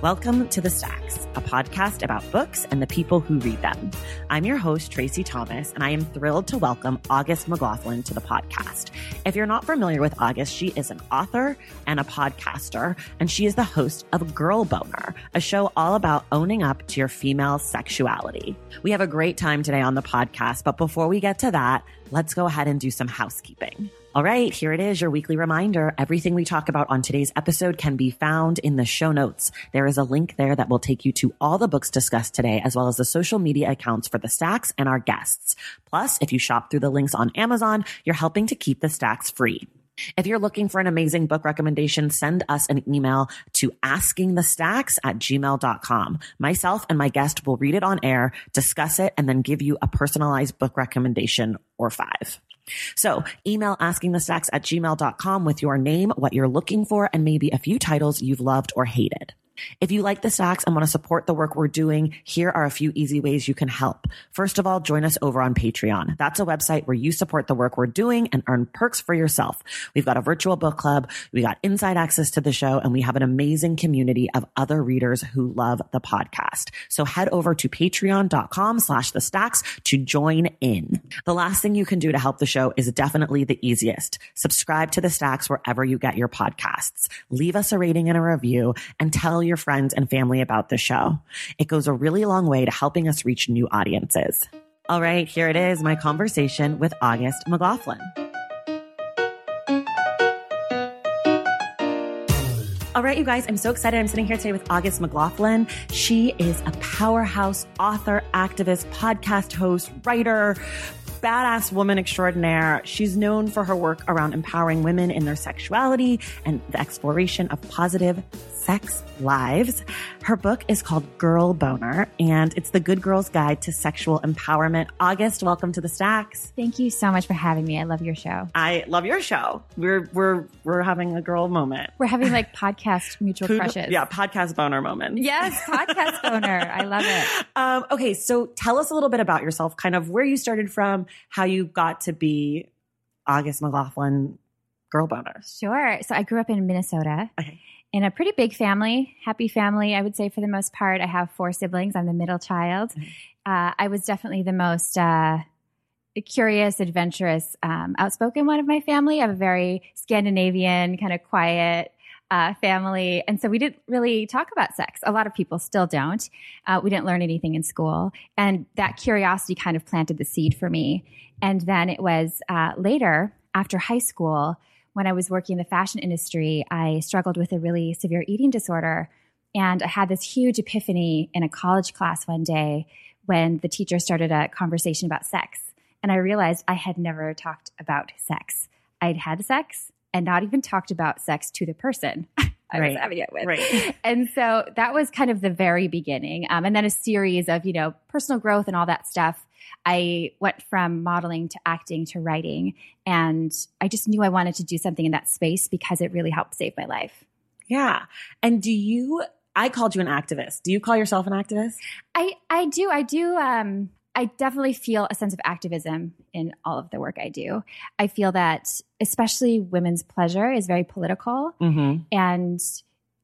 Welcome to The Stacks, a podcast about books and the people who read them. I'm your host, Traci Thomas, and I am thrilled to welcome August McLaughlin to the podcast. If you're not familiar with August, she is an author and a podcaster, and she is the host of Girl Boner, a show all about owning up to your female sexuality. We have a great time today on the podcast, but before we get to that, let's go ahead and do some housekeeping. All right, here it is, your weekly reminder. Everything we talk about on today's episode can be found in the show notes. There is a link there that will take you to all the books discussed today, as well as the social media accounts for the stacks and our guests. Plus, if you shop through the links on Amazon, you're helping to keep the stacks free. If you're looking for an amazing book recommendation, send us an email to askingthestacks at gmail.com. Myself and my guest will read it on air, discuss it, and then give you a personalized book recommendation or five. So email asking the stacks at gmail.com with your name, what you're looking for, and maybe a few titles you've loved or hated. If you like the stacks and want to support the work we're doing, here are a few easy ways you can help. First of all, join us over on Patreon. That's a website where you support the work we're doing and earn perks for yourself. We've got a virtual book club, we got inside access to the show, and we have an amazing community of other readers who love the podcast. So head over to patreon.com slash the stacks to join in. The last thing you can do to help the show is definitely the easiest. Subscribe to the stacks wherever you get your podcasts. Leave us a rating and a review and tell your friends and family about the show. It goes a really long way to helping us reach new audiences. All right, here it is my conversation with August McLaughlin. All right, you guys, I'm so excited. I'm sitting here today with August McLaughlin. She is a powerhouse author, activist, podcast host, writer, badass woman extraordinaire. She's known for her work around empowering women in their sexuality and the exploration of positive sex lives. Her book is called Girl Boner, and it's the Good Girl's Guide to Sexual Empowerment. August, welcome to the Stacks. Thank you so much for having me. I love your show. I love your show. We're we're we're having a girl moment. We're having like podcast mutual crushes. Yeah, podcast boner moment. Yes, podcast boner. I love it. Um, okay, so tell us a little bit about yourself, kind of where you started from, how you got to be August McLaughlin Girl Boner. Sure. So I grew up in Minnesota Okay. In a pretty big family, happy family. I would say for the most part, I have four siblings. I'm the middle child. Mhm. Uh, I was definitely the most uh, curious, adventurous, um, outspoken one of my family. I have a very Scandinavian, kind of quiet uh, family. And so we didn't really talk about sex. A lot of people still don't. Uh, we didn't learn anything in school. And that curiosity kind of planted the seed for me. And then it was uh, later, after high school, when I was working in the fashion industry, I struggled with a really severe eating disorder. And I had this huge epiphany in a college class one day when the teacher started a conversation about sex. And I realized I had never talked about sex. I'd had sex and not even talked about sex to the person I Right. was having it with. Right. And so that was kind of the very beginning. Um, and then a series of, you know, personal growth and all that stuff. I went from modeling to acting to writing. And I just knew I wanted to do something in that space because it really helped save my life. Yeah. And do you I called you an activist. Do you call yourself an activist? I, I do. I do. Um, I definitely feel a sense of activism in all of the work I do. I feel that especially women's pleasure is very political. Mm-hmm. And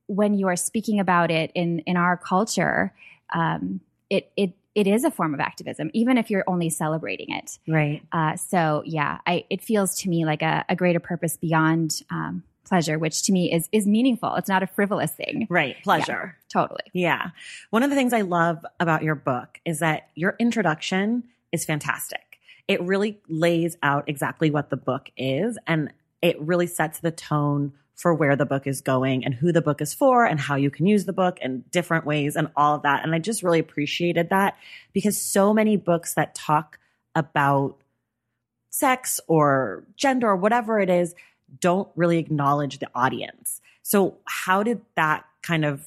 when you are speaking about it in, in our culture, um, it, it, it is a form of activism, even if you're only celebrating it. Right. Uh, so yeah, I, it feels to me like a, a greater purpose beyond um, pleasure, which to me is is meaningful. It's not a frivolous thing. Right. Pleasure. Yeah, totally. Yeah. One of the things I love about your book is that your introduction is fantastic. It really lays out exactly what the book is and it really sets the tone for where the book is going and who the book is for and how you can use the book in different ways and all of that. And I just really appreciated that because so many books that talk about sex or gender or whatever it is don't really acknowledge the audience. So, how did that kind of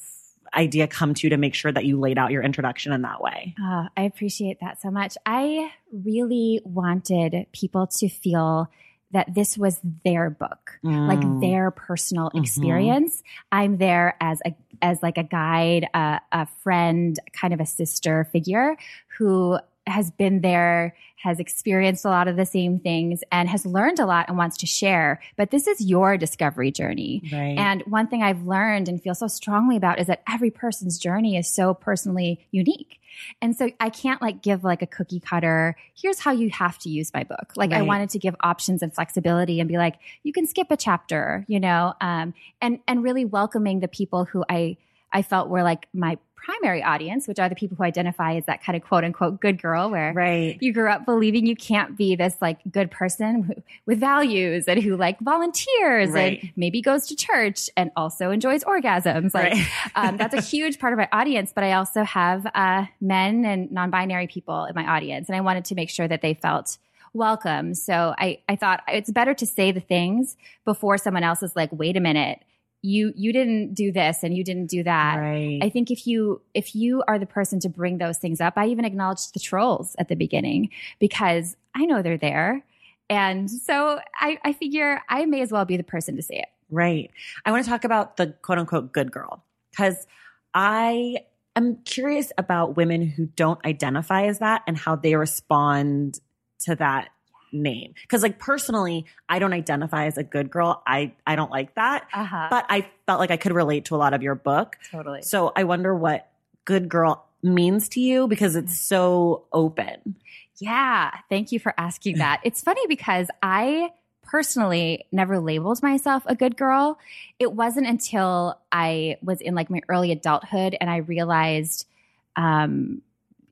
idea come to you to make sure that you laid out your introduction in that way? Uh, I appreciate that so much. I really wanted people to feel that this was their book, mm. like their personal mm-hmm. experience. I'm there as a as like a guide, uh, a friend, kind of a sister figure who has been there, has experienced a lot of the same things, and has learned a lot and wants to share. But this is your discovery journey. Right. And one thing I've learned and feel so strongly about is that every person's journey is so personally unique. And so I can't like give like a cookie cutter, here's how you have to use my book. Like right. I wanted to give options and flexibility and be like, you can skip a chapter, you know, um, and, and really welcoming the people who I, I felt were like my primary audience, which are the people who identify as that kind of quote unquote good girl, where right. you grew up believing you can't be this like good person with values and who like volunteers right. and maybe goes to church and also enjoys orgasms. Like right. um, that's a huge part of my audience. But I also have uh, men and non-binary people in my audience, and I wanted to make sure that they felt welcome. So I, I thought it's better to say the things before someone else is like, wait a minute you you didn't do this and you didn't do that. Right. i think if you if you are the person to bring those things up i even acknowledged the trolls at the beginning because i know they're there. And so i i figure i may as well be the person to say it. Right. I want to talk about the quote unquote good girl because i am curious about women who don't identify as that and how they respond to that name. Cause like personally, I don't identify as a good girl. I, I don't like that. Uh-huh. But I felt like I could relate to a lot of your book. Totally. So I wonder what good girl means to you because it's so open. Yeah. Thank you for asking that. it's funny because I personally never labeled myself a good girl. It wasn't until I was in like my early adulthood and I realized, um,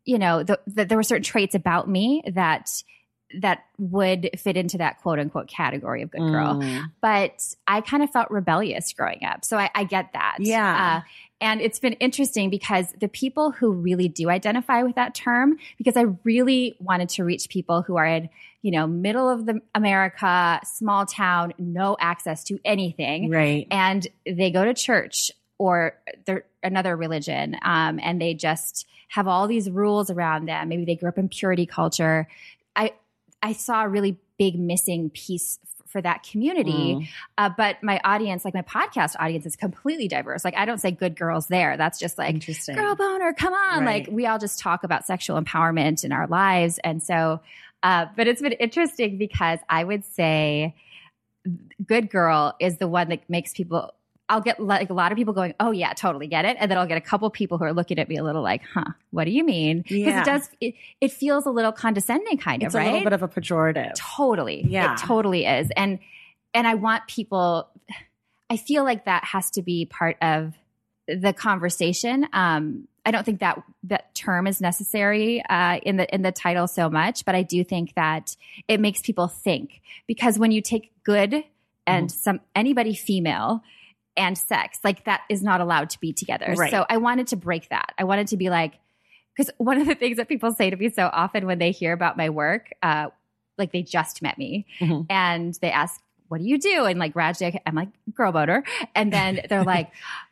you know, that the, there were certain traits about me that that would fit into that quote unquote category of good girl. Mm. But I kind of felt rebellious growing up. So I, I get that. Yeah. Uh, and it's been interesting because the people who really do identify with that term, because I really wanted to reach people who are in, you know, middle of the America, small town, no access to anything. Right. And they go to church or they're another religion. Um, and they just have all these rules around them. Maybe they grew up in purity culture. I, I saw a really big missing piece for that community. Mm. Uh, but my audience, like my podcast audience, is completely diverse. Like I don't say good girls there. That's just like girl boner. Come on, right. like we all just talk about sexual empowerment in our lives, and so. Uh, but it's been interesting because I would say good girl is the one that makes people I'll get like a lot of people going, "Oh yeah, totally get it," and then I'll get a couple people who are looking at me a little like, "Huh, what do you mean?" Because yeah. it does, it, it, feels a little condescending, kind it's of, right? a little bit of a pejorative. Totally, yeah, it totally is, and and I want people. I feel like that has to be part of the conversation. Um, I don't think that that term is necessary uh, in the in the title so much, but I do think that it makes people think because when you take good and mm-hmm. some anybody female and sex. Like that is not allowed to be together. Right. So I wanted to break that. I wanted to be like, because one of the things that people say to me so often when they hear about my work, uh, like they just met me mm-hmm. and they ask, what do you do? And like gradually, I'm like, girl boner. And then they're like,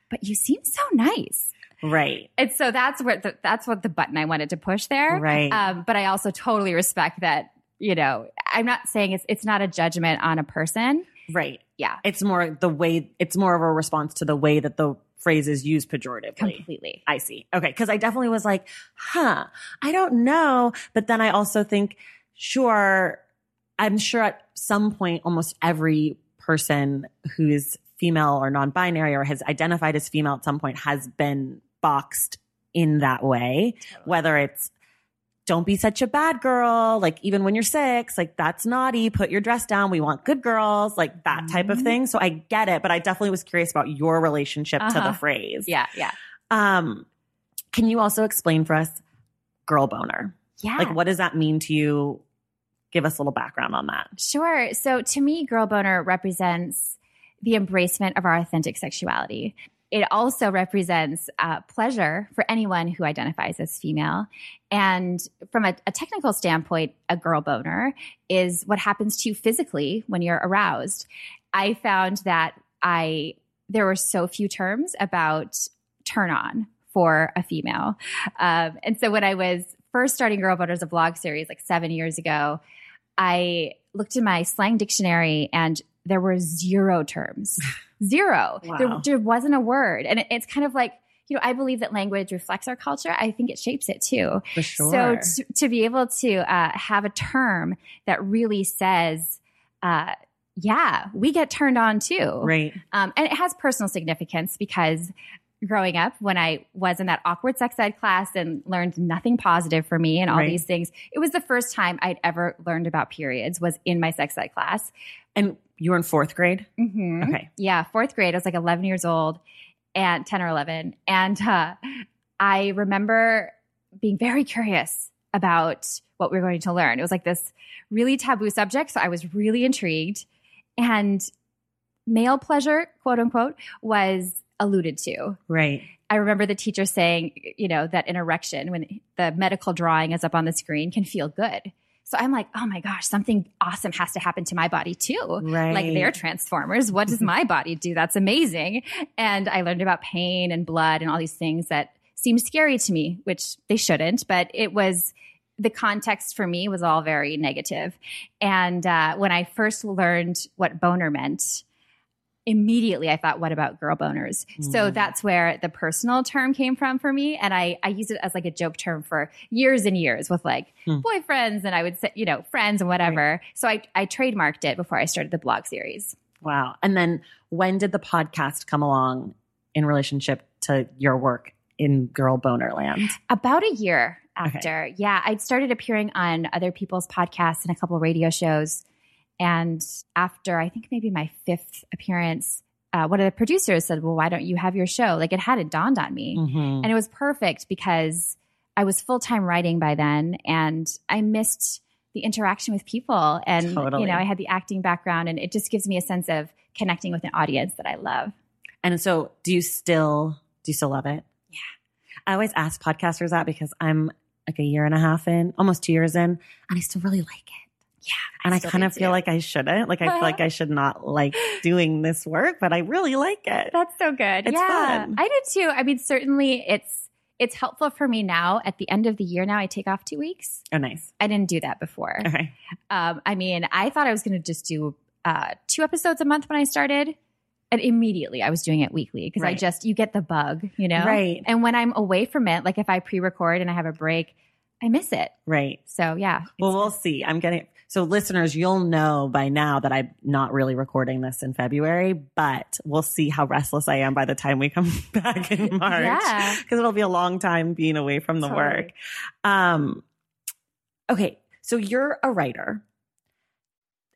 but you seem so nice. Right. And so that's where the, that's what the button I wanted to push there. Right. Um, but I also totally respect that, you know, I'm not saying it's, it's not a judgment on a person. Right Yeah. It's more the way, it's more of a response to the way that the phrase is used pejoratively. Completely. I see. Okay. Cause I definitely was like, huh, I don't know. But then I also think, sure, I'm sure at some point, almost every person who is female or non binary or has identified as female at some point has been boxed in that way, whether it's don't be such a bad girl. Like even when you're six, like that's naughty. Put your dress down. We want good girls, like that type of Mhm. thing. So I get it, but I definitely was curious about your relationship to Uh-huh. the phrase. Yeah. Yeah. Um, can you also explain for us girl boner? Yeah. Like what does that mean to you? Give us a little background on that. Sure. So to me, girl boner represents the embracement of our authentic sexuality. It also represents uh, pleasure for anyone who identifies as female. And from a, a technical standpoint, a girl boner is what happens to you physically when you're aroused. I found that I there were so few terms about turn on for a female. Um, and so when I was first starting Girl Boners, a blog series like seven years ago, I looked in my slang dictionary and there were zero terms. Zero. Wow. There, there wasn't a word. And it- it's kind of like, you know, I believe that language reflects our culture. I think it shapes it too. For sure. So to, to be able to uh, have a term that really says, uh, yeah, we get turned on too. right. Um, and it has personal significance because growing up, when I was in that awkward sex ed class and learned nothing positive for me and all Right. these things, it was the first time I'd ever learned about periods was in my sex ed class. And you were in fourth grade? Mhm. Okay. Yeah, fourth grade. I was like 11 years old and 10 or 11. And uh, I remember being very curious about what we were going to learn. It was like this really taboo subject. So I was really intrigued. And male pleasure, quote unquote, was alluded to. Right. I remember the teacher saying, you know, that an erection, when the medical drawing is up on the screen, can feel good. So I'm like, oh my gosh, something awesome has to happen to my body too. Right. Like they're transformers. What does my body do? That's amazing. And I learned about pain and blood and all these things that seem scary to me, which they shouldn't, but it was the context for me was all very negative. And uh, when I first learned what boner meant, immediately I thought, what about girl boners? So Mm. that's where the personal term came from for me. And I, I used it as like a joke term for years and years with like Hmm. boyfriends and I would say, you know, friends and whatever. So I, I trademarked it before I started the blog series. Wow. And then when did the podcast come along in relationship to your work in Girl Boner Land? About a year Okay. after. Yeah, I'd started appearing on other people's podcasts and a couple radio shows. And after I think maybe my fifth appearance, uh, one of the producers said, Well, why don't you have your show? Like it hadn't dawned on me. Mhm. And it was perfect because I was full time writing by then and I missed the interaction with people. And, Totally. you know, I had the acting background and it just gives me a sense of connecting with an audience that I love. And so do you still do you still love it? Yeah. I always ask podcasters that because I'm like a year and a half in, almost two years in, and I still really like it. Yeah. And I, still kind of feel too. like I shouldn't. Like I feel like I should not like doing this work, but I really like it. That's so good. It's yeah, fun. I did too. I mean, certainly it's it's helpful for me now. At the end of the year, now I take off two weeks. Oh, nice. I didn't do that before. Okay. Um, I mean, I thought I was going to just do uh, two episodes a month when I started, and immediately I was doing it weekly because I just you get the bug, you know. Right. And when I'm away from it, like if I pre-record and I have a break, I miss it. Right. So yeah. Well, we'll see. I'm getting so listeners, you'll know by now that I'm not really recording this in February, but we'll see how restless I am by the time we come back in March. Yeah. Because it'll be a long time being away from the Totally. work. Um okay, so you're a writer.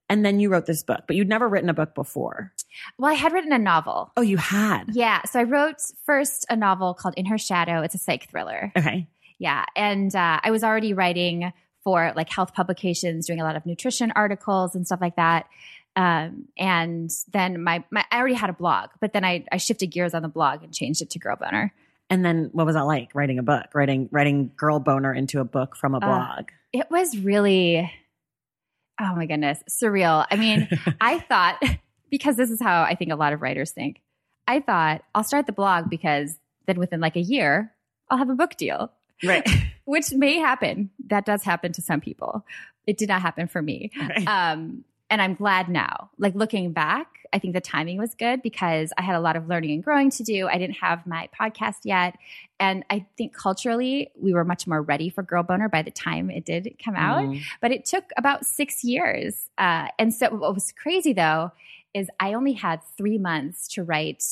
And then you wrote this book, but you'd never written a book before. well, I had written a novel. Oh, you had. Yeah. So I wrote first a novel called In Her Shadow. It's a psych thriller. Okay. Yeah. And uh, I was already writing for like health publications, doing a lot of nutrition articles and stuff like that. Um, and then my, my, I already had a blog, but then I, I shifted gears on the blog and changed it to Girl Boner. And then what was that like writing a book, writing writing girl boner into a book from a Uh, blog? It was really, oh my goodness, surreal. I mean, I thought, because this is how I think a lot of writers think, I thought I'll start the blog because then within like a year, I'll have a book deal. Right. which may happen. That does happen to some people. It did not happen for me. right. Um, and I'm glad now. Like looking back, I think the timing was good because I had a lot of learning and growing to do. I didn't have my podcast yet. And I think culturally, we were much more ready for Girl Boner by the time it did come out. Mm. But it took about six years. Uh, and so, what was crazy though is I only had three months to write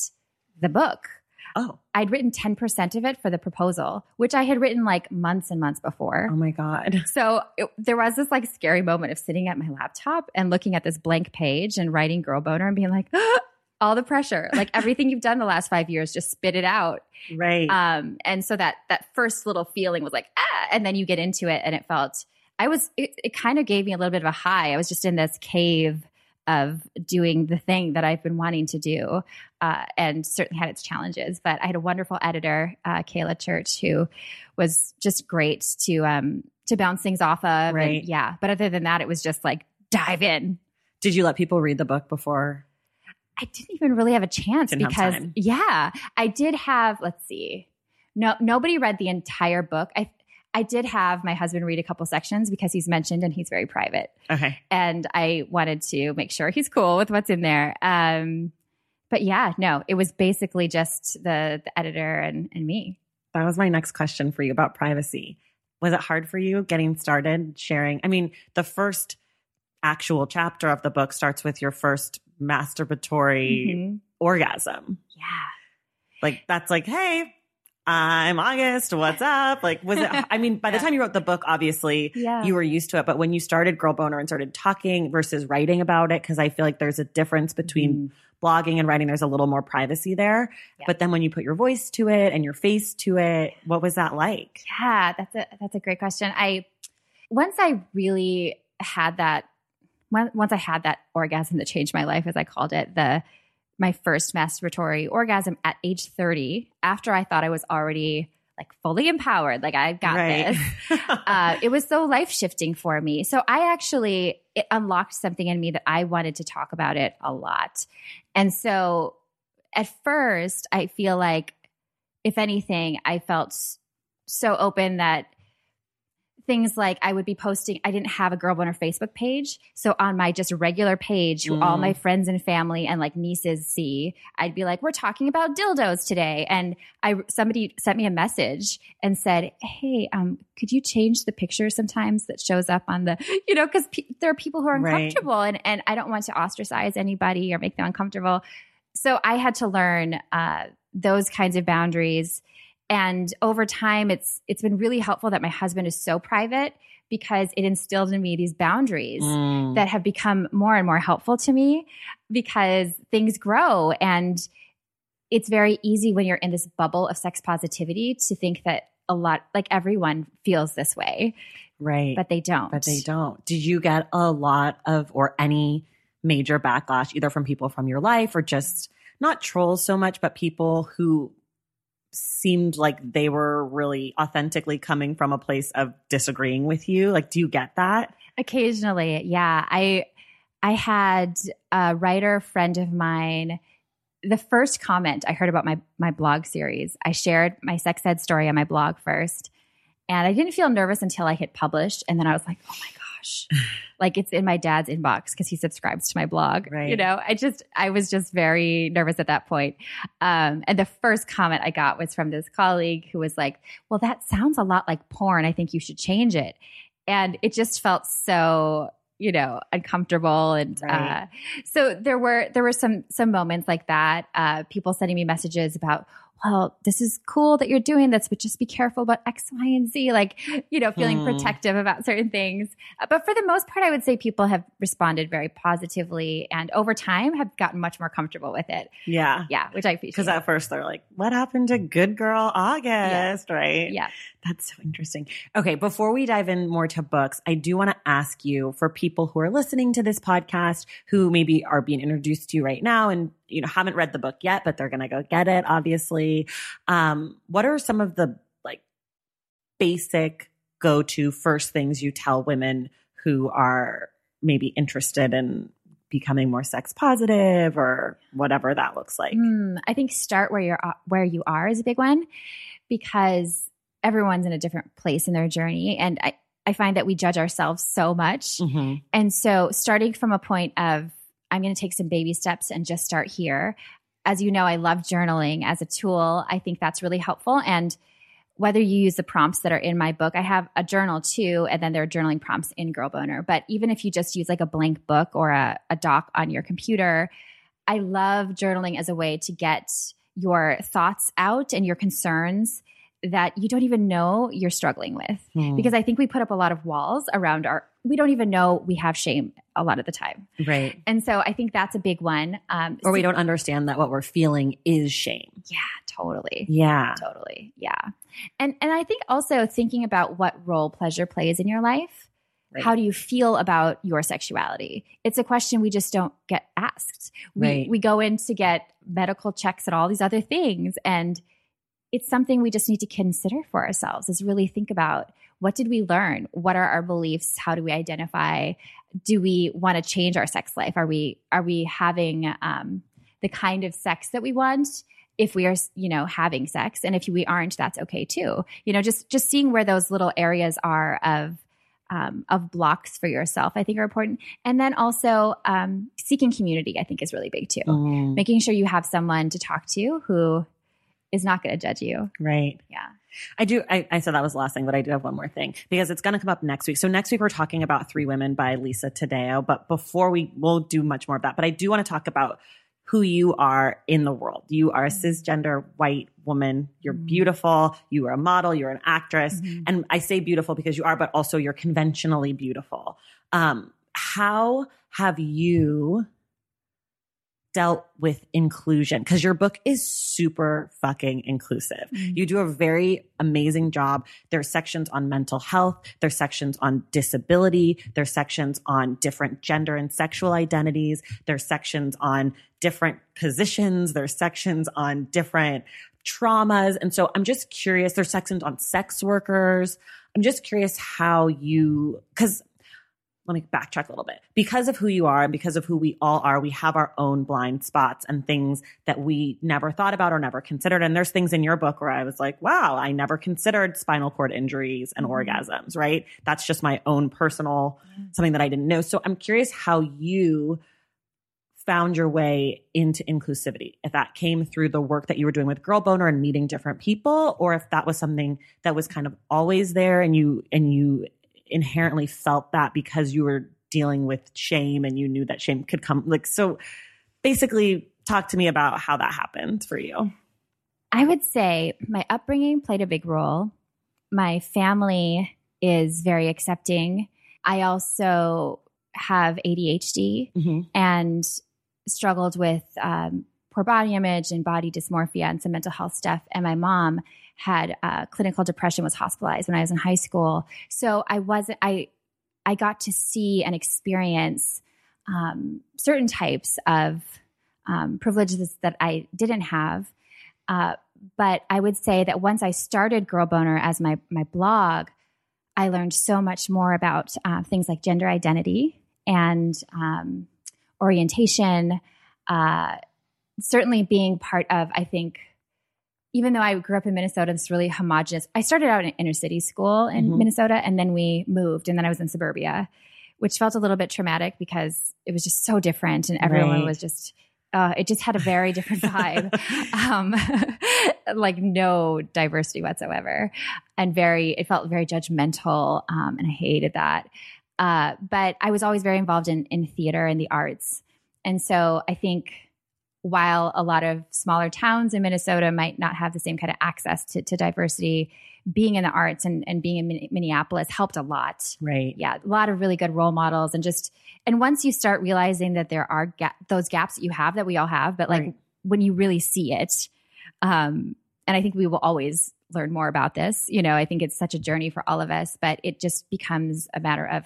the book. Oh, I'd written 10% of it for the proposal, which I had written like months and months before. oh my God. So it, there was this like scary moment of sitting at my laptop and looking at this blank page and writing girl boner and being like, all the pressure, like everything you've done the last five years, just spit it out. Right. Um, and so that that first little feeling was like ah, and then you get into it and it felt I was it, it kind of gave me a little bit of a high. I was just in this cave of doing the thing that I've been wanting to do, uh, and certainly had its challenges. But I had a wonderful editor, uh, Kayla Church, who was just great to um, to bounce things off of. and Right. yeah. But other than that, it was just like dive in. Did you let people read the book before? I didn't even really have a chance Didn't because yeah, I did have. Let's see, no, nobody read the entire book. I I did have my husband read a couple sections because he's mentioned and he's very private, Okay. and I wanted to make sure he's cool with what's in there. Um, but yeah, no, it was basically just the the editor and and me. That was my next question for you about privacy. Was it hard for you getting started sharing? I mean, the first actual chapter of the book starts with your first masturbatory Mhm. orgasm. Yeah. Like that's like, hey, I'm August. What's up? Like, was it? I mean, by the time you wrote the book, obviously Yeah. you were used to it. But when you started Girl Boner and started talking versus writing about it, because I feel like there's a difference between Mhm. blogging and writing. There's a little more privacy there. Yeah. But then when you put your voice to it and your face to it, what was that like? Yeah, that's a that's a great question. I once I really had that once I had that orgasm that changed my life, as I called it, the my first masturbatory orgasm at age 30, after I thought I was already like fully empowered, like I got this. Uh, it was so life shifting for me. So I actually it unlocked something in me that I wanted to talk about it a lot. And so at first, I feel like if anything, I felt so open that things like I would be posting, I didn't have a Girl Boner Facebook page. So on my just regular page, who all Mm. my friends and family and like nieces see, I'd be like, we're talking about dildos today. And I somebody sent me a message and said, "Hey, um, could you change the picture sometimes that shows up on the, you know, because pe- there are people who are Right. uncomfortable, and and I don't want to ostracize anybody or make them uncomfortable. So I had to learn uh, those kinds of boundaries, and over time, it's it's been really helpful that my husband is so private because it instilled in me these boundaries Mm. that have become more and more helpful to me because things grow and it's very easy when you're in this bubble of sex positivity to think that a lot like everyone feels this way right. but they don't but they don't. Did you get a lot of or any major backlash either from people from your life or just not trolls so much, but people who seemed like they were really authentically coming from a place of disagreeing with you? Like, do you get that? occasionally yeah i i had a writer friend of mine the first comment i heard about my my blog series i shared my sex ed story on my blog first and i didn't feel nervous until i hit published and then i was like oh my gosh like it's in my dad's inbox because he subscribes to my blog Right. you know i just i was just very nervous at that point um, and the first comment i got was from this colleague who was like well that sounds a lot like porn i think you should change it and it just felt so you know uncomfortable and Right. uh, so there were there were some some moments like that uh, people sending me messages about well this is cool that you're doing this but just be careful about x y and z like you know feeling Hmm. protective about certain things Uh, but for the most part i would say people have responded very positively and over time have gotten much more comfortable with it Yeah. yeah which i appreciate Because at first they're like, what happened to good girl August? Right. yeah That's so interesting. Okay, before we dive in more to books, I do want to ask you for people who are listening to this podcast who maybe are being introduced to you right now and you know haven't read the book yet, but they're gonna go get it, obviously. Um, what are some of the like basic go-to first things you tell women who are maybe interested in becoming more sex positive or whatever that looks like? Hmm, I think start where you're where you are is a big one because everyone's in a different place in their journey, and I I find that we judge ourselves so much. Mm-hmm. And so, starting from a point of, I'm going to take some baby steps and just start here. As you know, I love journaling as a tool. I think that's really helpful. And whether you use the prompts that are in my book, I have a journal too, and then there are journaling prompts in Girl Boner. But even if you just use like a blank book or a, a doc on your computer, I love journaling as a way to get your thoughts out and your concerns that you don't even know you're struggling with. Hmm. Because I think we put up a lot of walls around our, we don't even know we have shame a lot of the time. right. And so I think that's a big one. Um, Or we don't understand that what we're feeling is shame. Yeah, totally. Yeah. Totally. Yeah. And and I think also thinking about what role pleasure plays in your life. Right. How do you feel about your sexuality? It's a question we just don't get asked. We Right. we go in to get medical checks and all these other things and it's something we just need to consider for ourselves is really think about what did we learn? What are our beliefs? How do we identify? Do we want to change our sex life? Are we are we having um, the kind of sex that we want? If we are, you know, having sex, and if we aren't, that's okay too. You know, just just seeing where those little areas are of um, of blocks for yourself, I think are important. And then also um, seeking community, I think is really big too. Mm, Making sure you have someone to talk to who is not going to judge you. right. Yeah. I do. I, I said that was the last thing, but I do have one more thing because it's going to come up next week. So next week we're talking about Three Women by Lisa Taddeo. But before we, we'll do much more of that. But I do want to talk about who you are in the world. You are a cisgender white woman. You're Mhm. beautiful. You are a model. You're an actress. Mhm. And I say beautiful because you are, but also you're conventionally beautiful. Um, how have you dealt with inclusion? Because your book is super fucking inclusive. Mhm. You do a very amazing job. There are sections on mental health, there are sections on disability, there are sections on different gender and sexual identities, there are sections on different positions, there are sections on different traumas. And so I'm just curious, there's sections on sex workers. I'm just curious how you, because let me backtrack a little bit. Because of who you are and because of who we all are, we have our own blind spots and things that we never thought about or never considered. And there's things in your book where I was like, wow, I never considered spinal cord injuries and Mhm. orgasms, right? That's just my own personal something that I didn't know. So I'm curious how you found your way into inclusivity. If that came through the work that you were doing with Girl Boner and meeting different people, or if that was something that was kind of always there and you and you inherently felt that because you were dealing with shame and you knew that shame could come like so basically talk to me about how that happened for you. I would say my upbringing played a big role. My family is very accepting. I also have ADHD and struggled with um, poor body image and body dysmorphia and some mental health stuff. And my mom had uh, clinical depression, was hospitalized when I was in high school. So I wasn't. I I got to see and experience um, certain types of um, privileges that I didn't have. Uh, but I would say that once I started Girl Boner as my my blog, I learned so much more about uh, things like gender identity and um, orientation. Uh, certainly, being part of, I think, even though I grew up in Minnesota, it's really homogenous. I started out in inner city school in Mhm. Minnesota, and then we moved, and then I was in suburbia, which felt a little bit traumatic because it was just so different, and everyone Right. was just. Uh, it just had a very different vibe, um, like no diversity whatsoever, and very. It felt very judgmental, um, and I hated that. Uh, but I was always very involved in in theater and the arts, and so I think while a lot of smaller towns in Minnesota might not have the same kind of access to, to diversity, being in the arts and, and being in Minneapolis helped a lot. Right. Yeah, a lot of really good role models, and just and once you start realizing that there are ga- those gaps that you have that we all have, but like Right. when you really see it, um, and I think we will always learn more about this. You know, I think it's such a journey for all of us, but it just becomes a matter of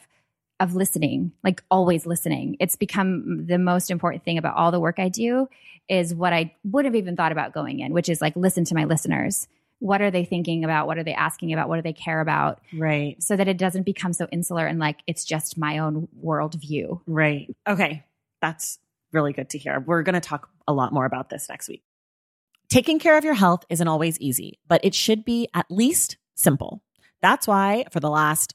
of listening, like always listening. It's become the most important thing about all the work I do is what I would have even thought about going in, which is like listen to my listeners. What are they thinking about? What are they asking about? What do they care about? Right. So that it doesn't become so insular and like it's just my own worldview. Right. Okay. That's really good to hear. We're going to talk a lot more about this next week. Taking care of your health isn't always easy, but it should be at least simple. That's why for the last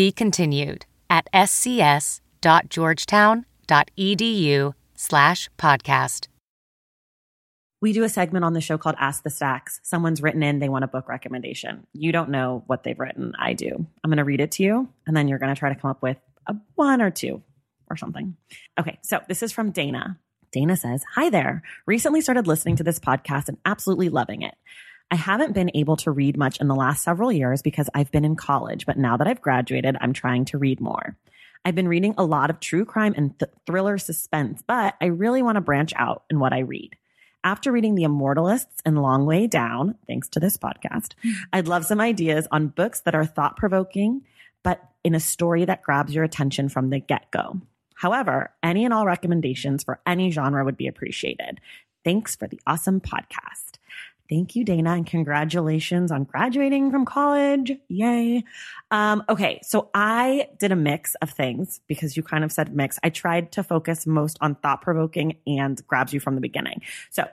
be continued at scs.georgetown.edu slash podcast. We do a segment on the show called Ask the Stacks. Someone's written in, they want a book recommendation. You don't know what they've written. I do. I'm going to read it to you, and then you're going to try to come up with a one or two or something. Okay, so this is from Dana. Dana says, Hi there. Recently started listening to this podcast and absolutely loving it. I haven't been able to read much in the last several years because I've been in college, but now that I've graduated, I'm trying to read more. I've been reading a lot of true crime and th- thriller suspense, but I really want to branch out in what I read. After reading The Immortalists and Long Way Down, thanks to this podcast, I'd love some ideas on books that are thought provoking, but in a story that grabs your attention from the get go. However, any and all recommendations for any genre would be appreciated. Thanks for the awesome podcast. Thank you, Dana, and congratulations on graduating from college. Yay. Um, okay, so I did a mix of things because you kind of said mix. I tried to focus most on thought provoking and grabs you from the beginning. So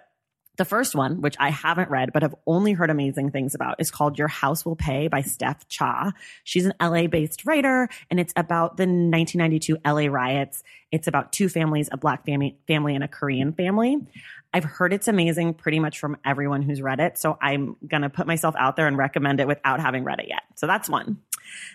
the first one, which I haven't read but have only heard amazing things about, is called Your House Will Pay by Steph Cha. She's an LA based writer and it's about the 1992 LA riots. It's about two families, a black family, family and a Korean family. I've heard it's amazing pretty much from everyone who's read it. So I'm going to put myself out there and recommend it without having read it yet. So that's one.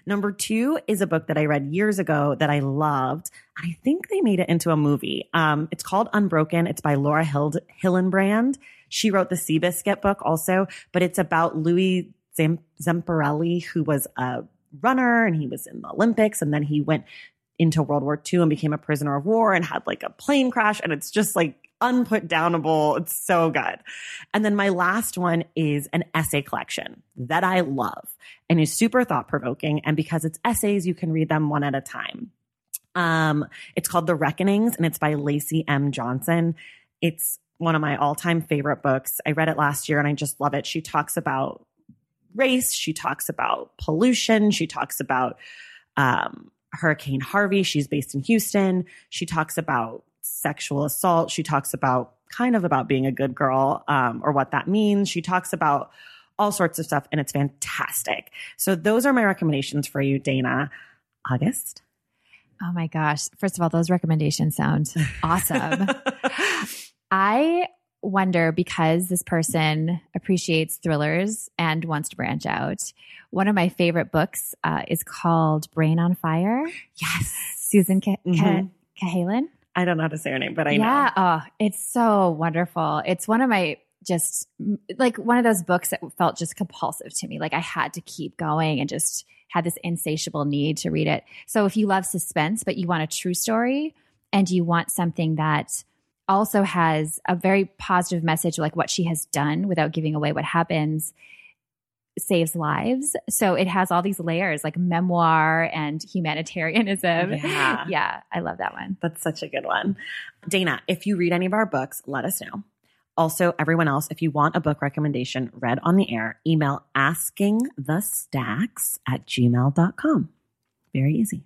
Number two is a book that I read years ago that I loved. I think they made it into a movie. Um, it's called Unbroken. It's by Laura Hild- Hillenbrand. She wrote the Seabiscuit book also, but it's about Louis Zam- Zamperini, who was a runner and he was in the Olympics and then he went into World War II and became a prisoner of war and had like a plane crash. And it's just like unput downable. It's so good. And then my last one is an essay collection that I love and is super thought provoking. And because it's essays, you can read them one at a time. Um, it's called The Reckonings and it's by Lacy M. Johnson. It's one of my all time favorite books. I read it last year and I just love it. She talks about race. She talks about pollution. She talks about, um, Hurricane Harvey. She's based in Houston. She talks about sexual assault. She talks about kind of about being a good girl um, or what that means. She talks about all sorts of stuff and it's fantastic. So those are my recommendations for you, Dana. August. Oh my gosh. First of all, those recommendations sound awesome. I wonder because this person appreciates thrillers and wants to branch out. One of my favorite books uh, is called Brain on Fire. Yes. Susan K- mm-hmm. I don't know how to say her name, but I yeah, know. Yeah. Oh, it's so wonderful. It's one of my just like one of those books that felt just compulsive to me. Like I had to keep going and just had this insatiable need to read it. So if you love suspense, but you want a true story and you want something that also has a very positive message, like what she has done without giving away what happens, saves lives. So it has all these layers like memoir and humanitarianism. Yeah. yeah, I love that one. That's such a good one. Dana, if you read any of our books, let us know. Also, everyone else, if you want a book recommendation read on the air, email askingthestacks at gmail.com. Very easy.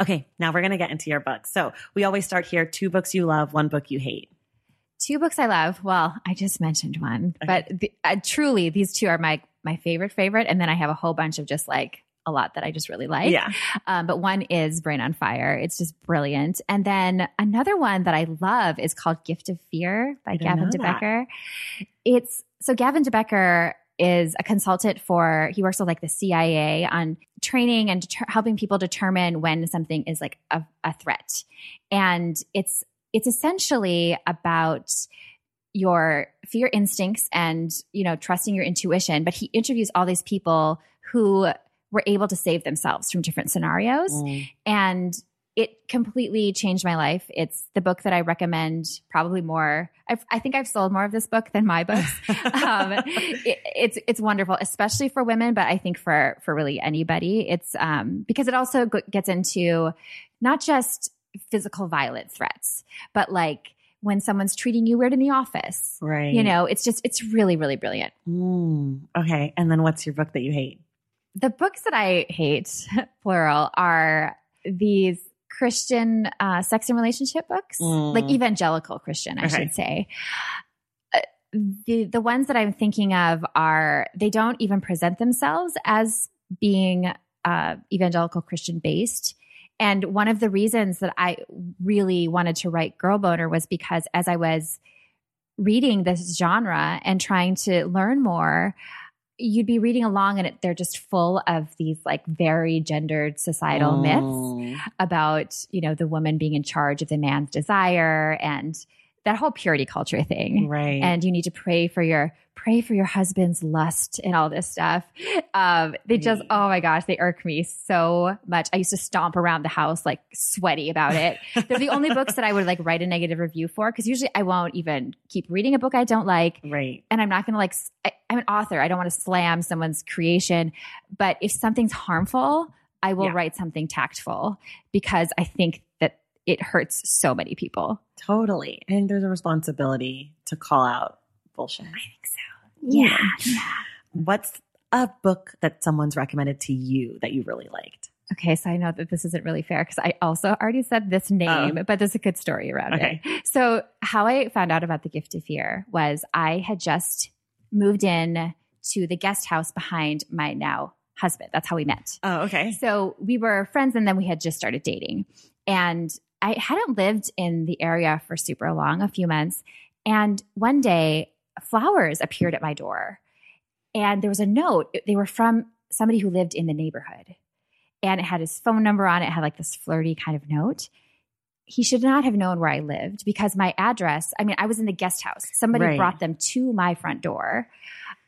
Okay, now we're going to get into your book. So we always start here two books you love, one book you hate. Two books I love. Well, I just mentioned one, okay. but the, uh, truly, these two are my my favorite favorite, and then I have a whole bunch of just like a lot that I just really like. Yeah. Um, but one is Brain on Fire. It's just brilliant. And then another one that I love is called Gift of Fear by Gavin de Becker. It's so Gavin de Becker is a consultant for he works with like the CIA on training and deter- helping people determine when something is like a, a threat. And it's it's essentially about your fear instincts and you know trusting your intuition but he interviews all these people who were able to save themselves from different scenarios. Mm. And it completely changed my life. It's the book that I recommend probably more. I've, i think I've sold more of this book than my books. um, it, it's it's wonderful, especially for women, but I think for for really anybody. It's um, because it also gets into not just physical violent threats, but like when someone's treating you weird in the office. Right. You know, it's just it's really really brilliant. Mm. Okay, and then what's your book that you hate? the books that I hate, plural, are these Christian uh, sex and relationship books, mm. like evangelical Christian, I okay. should say. Uh, the the ones that I'm thinking of are they don't even present themselves as being uh, evangelical Christian based. And one of the reasons that I really wanted to write Girl Boner was because as I was reading this genre and trying to learn more, you'd be reading along and it, they're just full of these like very gendered societal oh. myths about you know the woman being in charge of the man's desire and that whole purity culture thing right and you need to pray for your pray for your husband's lust and all this stuff. Um, they just, oh my gosh, they irk me so much. I used to stomp around the house like sweaty about it. They're the only books that I would like write a negative review for because usually I won't even keep reading a book I don't like. Right. And I'm not going to like, I, I'm an author. I don't want to slam someone's creation. But if something's harmful, I will yeah. write something tactful because I think that it hurts so many people. Totally. And there's a responsibility to call out bullshit. I think so. Yeah. yeah. What's a book that someone's recommended to you that you really liked? Okay, so I know that this isn't really fair because I also already said this oh. name, oh. but there's a good story around okay. it. So, how I found out about the gift of fear was I had just moved in to the guest house behind my now husband. That's how we met. Oh, okay. So, we were friends and then we had just started dating. And I hadn't lived in the area for super long, a few months. And one day flowers appeared at my door. And there was a note. They were from somebody who lived in the neighborhood. And it had his phone number on it, had like this flirty kind of note. He should not have known where I lived because my address, I mean, I was in the guest house. Somebody right. brought them to my front door.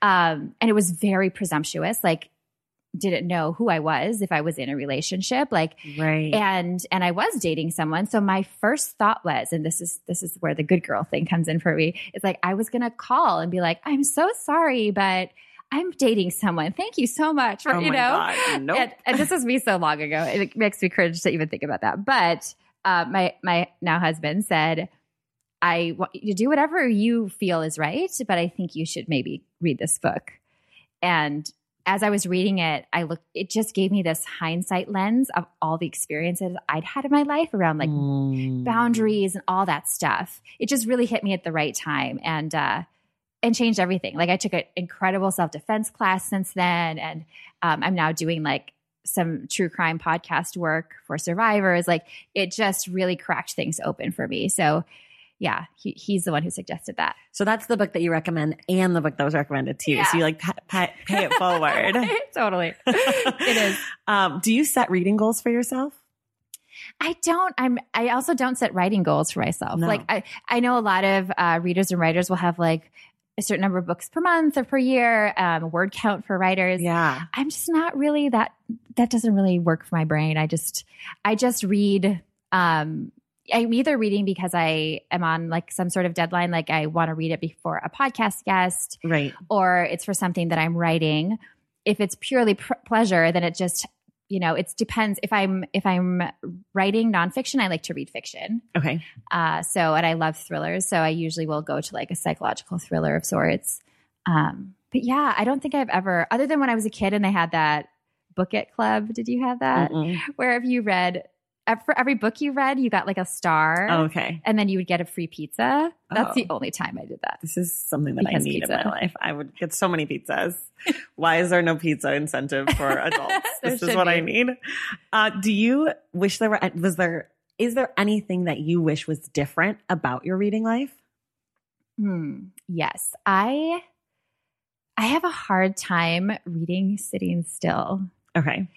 Um, and it was very presumptuous. Like didn't know who I was if I was in a relationship like right and and I was dating someone so my first thought was and this is this is where the good girl thing comes in for me it's like I was going to call and be like I'm so sorry but I'm dating someone. Thank you so much for, oh you know. Nope. And, and, this was me so long ago. It makes me cringe to even think about that. But uh, my my now husband said, "I want you to do whatever you feel is right, but I think you should maybe read this book." And as I was reading it, I looked, it just gave me this hindsight lens of all the experiences I'd had in my life around like Mm. boundaries and all that stuff. It just really hit me at the right time and, uh, and changed everything. Like I took an incredible self defense class since then. And, um, I'm now doing like some true crime podcast work for survivors. Like it just really cracked things open for me. So yeah, he, he's the one who suggested that. So that's the book that you recommend and the book that was recommended to you. Yeah. So you like pa- pa- pay it forward. totally. it is. Um, do you set reading goals for yourself? I don't. I'm. I also don't set writing goals for myself. No. Like I, I know a lot of uh, readers and writers will have like a certain number of books per month or per year, um, word count for writers. Yeah. I'm just not really that. That doesn't really work for my brain. I just, I just read. Um, I'm either reading because I am on like some sort of deadline, like I want to read it before a podcast guest, Right. or it's for something that I'm writing. If it's purely pr- pleasure, then it just, you know, it depends. If I'm if I'm writing nonfiction, I like to read fiction. Okay. Uh, so, and I love thrillers, so I usually will go to like a psychological thriller of sorts. Um, but yeah, I don't think I've ever, other than when I was a kid and they had that book it club. Did you have that? Mm-mm. Where if you read for every book you read, you got like a star, Oh, okay. and then you would get a free pizza. That's Oh. the only time I did that. This is something that I need pizza. in my life. I would get so many pizzas. Why is there no pizza incentive for adults? This is what I be. need. Uh, do you wish there were, was there, is there anything that you wish was different about your reading life? Hmm. Yes, I I have a hard time reading sitting still. Okay.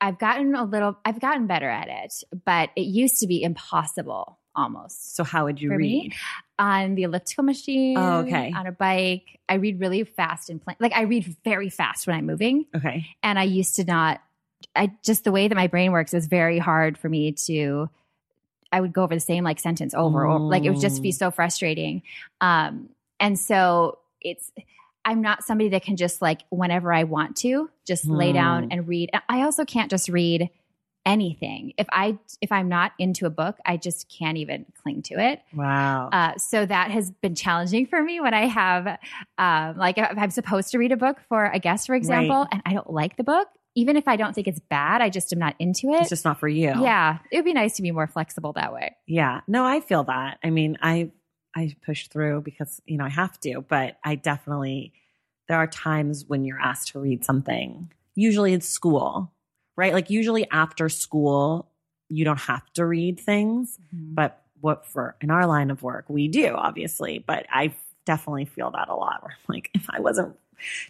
I've gotten a little I've gotten better at it, but it used to be impossible almost. So how would you read? me? On the elliptical machine, Oh, okay. on a bike, I read really fast and plain. Like I read very fast when I'm moving, Okay. and I used to not. I just the way that my brain works is very hard for me to. I would go over the same like sentence over, or like it would just be Mm. so frustrating. Um, and so it's. I'm not somebody that can just like whenever I want to just lay down Hmm. and read. I also can't just read anything. If I if I'm not into a book, I just can't even cling to it. Wow. Uh, so that has been challenging for me when I have, um, like, if I'm supposed to read a book for a guest, for example, Right. and I don't like the book, even if I don't think it's bad, I just am not into it. it's just not for you. yeah, it would be nice to be more flexible that way. Yeah. No, I feel that. I mean, I I push through because, you know, I have to, but I definitely there are times when you're asked to read something. Usually it's school, right? Like usually after school, you don't have to read things, mm-hmm. but what for in our line of work, we do, obviously. But I definitely feel that a lot where I'm like, if I wasn't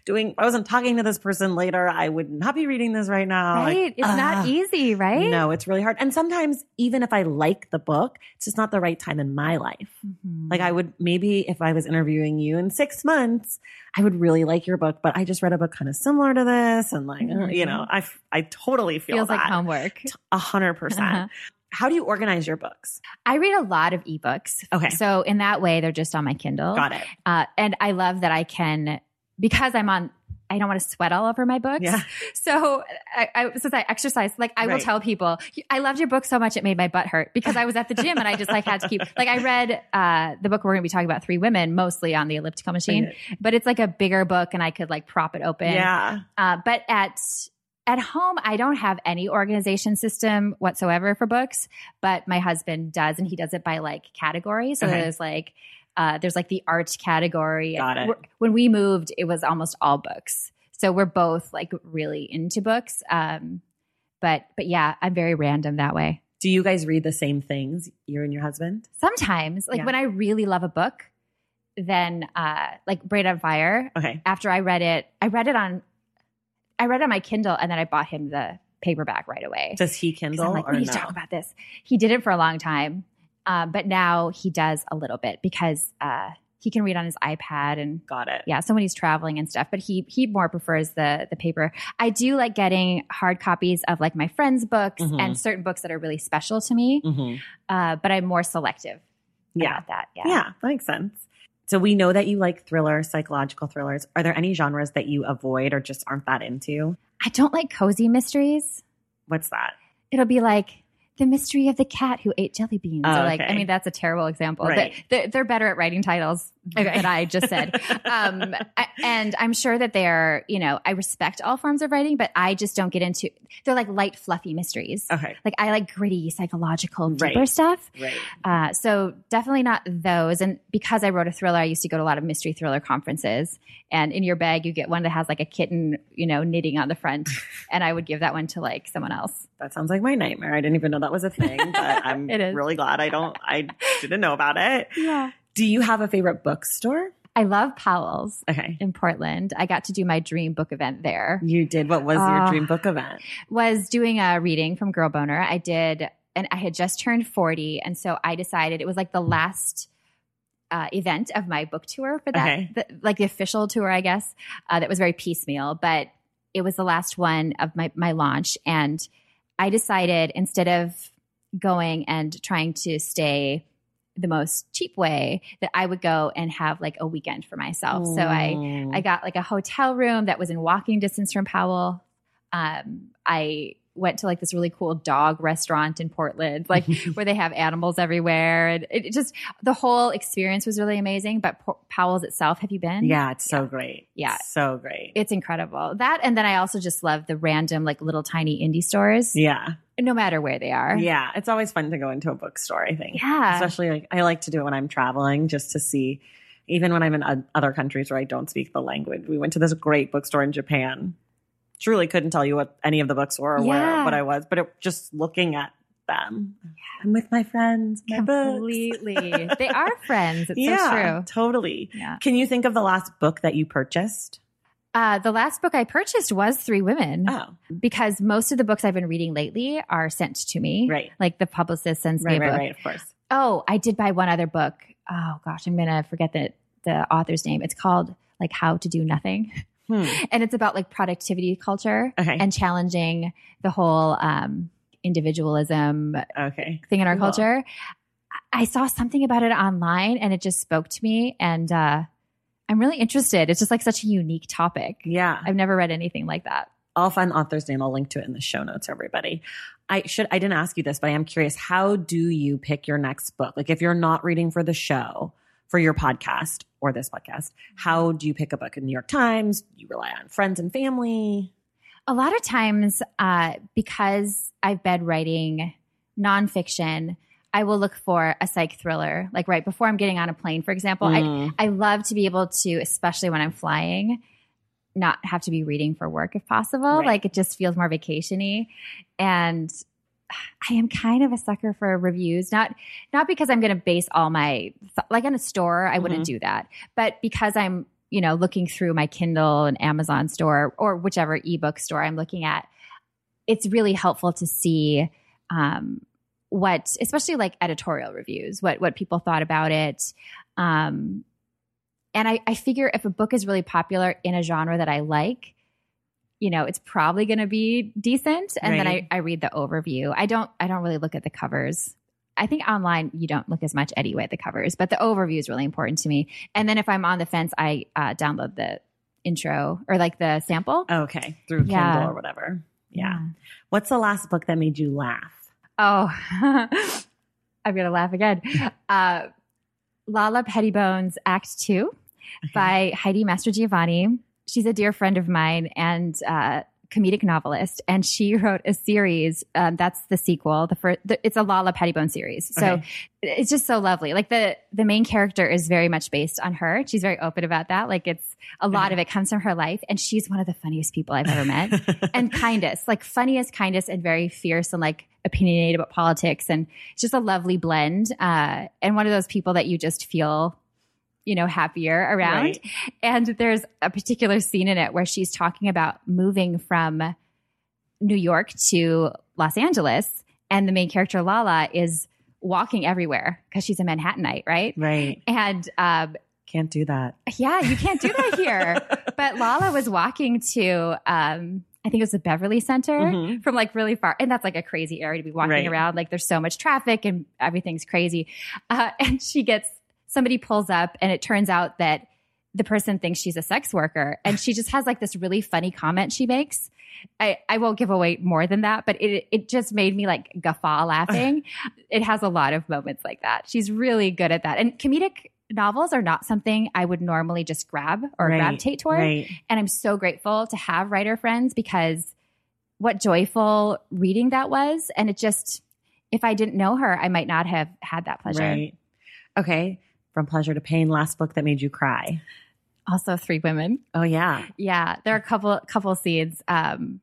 doing I wasn't talking to this person later, I would not be reading this right now. Like, right? it's not ah. easy, right? No, it's really hard. And sometimes, even if I like the book, it's just not the right time in my life. Mhm. Like, I would maybe if I was interviewing you in six months, I would really like your book, but I just read a book kind of similar to this. And, like, uh, you know, I, I totally feel feels like that. homework. A hundred Uh-huh. percent. How do you organize your books? I read a lot of ebooks. Okay. So in that way, they're just on my Kindle. Got it. Uh, and I love that I can, because I'm on, I don't want to sweat all over my books. Yeah. So I, I since I exercise, like I will tell people, I loved your book so much it made my butt hurt because I was at the gym and I just like had to keep, like I read uh, the book we're going to be talking about, Three Women, mostly on the elliptical machine, but it's like a bigger book and I could like prop it open. Yeah. Uh, but at at home, I don't have any organization system whatsoever for books, but my husband does, and he does it by like category. So Okay. there's like uh, there's like the art category. Got it. When we moved, it was almost all books. So we're both like really into books. Um, but but yeah, I'm very random that way. Do you guys read the same things, you and your husband? Sometimes, like Yeah. when I really love a book, then uh, like Brain on Fire. Okay. after I read it, I read it on, I read it on my Kindle, and then I bought him the paperback right away. Does he Kindle I'm like, or we need no? to talk about this. He did it for a long time, um, but now he does a little bit because uh, he can read on his iPad and Got it. yeah, so when he's traveling and stuff. But he he more prefers the the paper. I do like getting hard copies of like my friends' books Mhm. and certain books that are really special to me. hmm Uh, but I'm more selective Yeah. about that. Yeah. Yeah, that makes sense. So we know that you like thrillers, psychological thrillers. Are there any genres that you avoid or just aren't that into? I don't like cozy mysteries. What's that? it'll be like the mystery of the cat who ate jelly beans. Oh, or like, I mean, that's a terrible example. Right. They- They're, they're better at writing titles okay. that I just said. um, I, and I'm sure that they're, you know, I respect all forms of writing, but I just don't get into, they're like light, fluffy mysteries. Okay. Like I like gritty, psychological, deeper Right. stuff. Right. Uh, so definitely not those. And because I wrote a thriller, I used to go to a lot of mystery thriller conferences. And in your bag, you get one that has like a kitten, you know, knitting on the front. and I would give that one to like someone else. That sounds like my nightmare. I didn't even know that was a thing, but I'm really glad I don't, I didn't know about it. Yeah. Do you have a favorite bookstore? I love Powell's Okay. in Portland. I got to do my dream book event there. You did. What was your Ah. dream book event? was doing a reading from Girl Boner. I did, and I had just turned 40. And so I decided it was like the last uh, event of my book tour for that, Okay. the, like the official tour, I guess, uh, that was very piecemeal, but it was the last one of my, my launch. And I decided instead of going and trying to stay the most cheap way that I would go and have like a weekend for myself. So I, Mm. I got like a hotel room that was in walking distance from Powell. Um, I went to like this really cool dog restaurant in Portland, like where they have animals everywhere, and it, it just the whole experience was really amazing. But Po- Powell's itself, have you been? yeah, it's so great. Yeah. So great. it's incredible. That and then I also just love the random like little tiny indie stores, yeah. No matter where they are. Yeah. It's always fun to go into a bookstore, I think. Yeah. Especially like I like to do it when I'm traveling just to see even when I'm in other countries where I don't speak the language. We went to this great bookstore in Japan. Truly couldn't tell you what any of the books were or where what I was, but it, just looking at them. I'm with my friends, my books. Completely, they are friends. It's yeah, so true. totally. Yeah. Can you think of the last book that you purchased? Uh, the last book I purchased was Three Women. Oh, because most of the books I've been reading lately are sent to me. right. Like the publicist sends me Right, a right, book. right, of course. Oh, I did buy one other book. Oh gosh, I'm gonna forget the the author's name. It's called like How to Do Nothing. Hmm. And it's about like productivity culture Okay. and challenging the whole um individualism Okay. thing in our Cool. culture. I- I saw something about it online and it just spoke to me and uh I'm really interested. It's just like such a unique topic. Yeah. I've never read anything like that. I'll find the author's name. I'll link to it in the show notes, everybody. I should I didn't ask you this, but I am curious. How do you pick your next book? Like if you're not reading for the show, for your podcast or this podcast, how do you pick a book? In the New York Times? You rely on friends and family? a lot of times uh, because i've been writing nonfiction i will look for a psych thriller like right before i'm getting on a plane for example. Mm. I, I love to be able to especially when i'm flying not have to be reading for work if possible. Right. like it just feels more vacationy. And i am kind of a sucker for reviews. Not not because i'm going to base all my like in a store i wouldn't do that. But because i'm you know looking through my kindle and amazon store or whichever ebook store i'm looking at it's really helpful to see um, what especially like editorial reviews what what people thought about it um, and I, I figure if a book is really popular in a genre that i like you know it's probably going to be decent and then I, I read the overview i don't i don't really look at the covers i think online you don't look as much anyway at the covers but the overview is really important to me and then if i'm on the fence i uh, download the intro or like the sample Okay. Through Yeah. Kindle or whatever. Yeah. What's the last book that made you laugh? Oh, I'm going to laugh again. Uh, Lala Pettibone's Act Two by Heidi Mastrogiovanni. She's a dear friend of mine and uh, comedic novelist, and she wrote a series. Um, that's the sequel. The first, the, it's a Lala Pettibone series. So Okay. it's just so lovely. Like the the main character is very much based on her. She's very open about that. Like it's a lot of it comes from her life, and she's one of the funniest people I've ever met and kindest, like funniest, kindest, and very fierce and like opinionated about politics. And it's just a lovely blend. Uh, and one of those people that you just feel, you know, happier around. Right. And there's a particular scene in it where she's talking about moving from New York to Los Angeles. And the main character, Lala, is walking everywhere because she's a Manhattanite, right? Right. And um, Can't do that. yeah, you can't do that here. but Lala was walking to, um, I think it was the Beverly Center Mhm. from like really far. And that's like a crazy area to be walking Right. around. Like there's so much traffic and everything's crazy. Uh, and she gets, somebody pulls up and it turns out that the person thinks she's a sex worker. And she just has like this really funny comment she makes. I, I won't give away more than that, but it it just made me like guffaw laughing. it has a lot of moments like that. She's really good at that. And comedic novels are not something I would normally just grab or Right, gravitate toward. Right. And I'm so grateful to have writer friends because what joyful reading that was. And it just, if I didn't know her, I might not have had that pleasure. Right. Okay. From pleasure to pain. Last book that made you cry. Also, Three Women. Oh yeah. Yeah, there are a couple couple scenes. Um,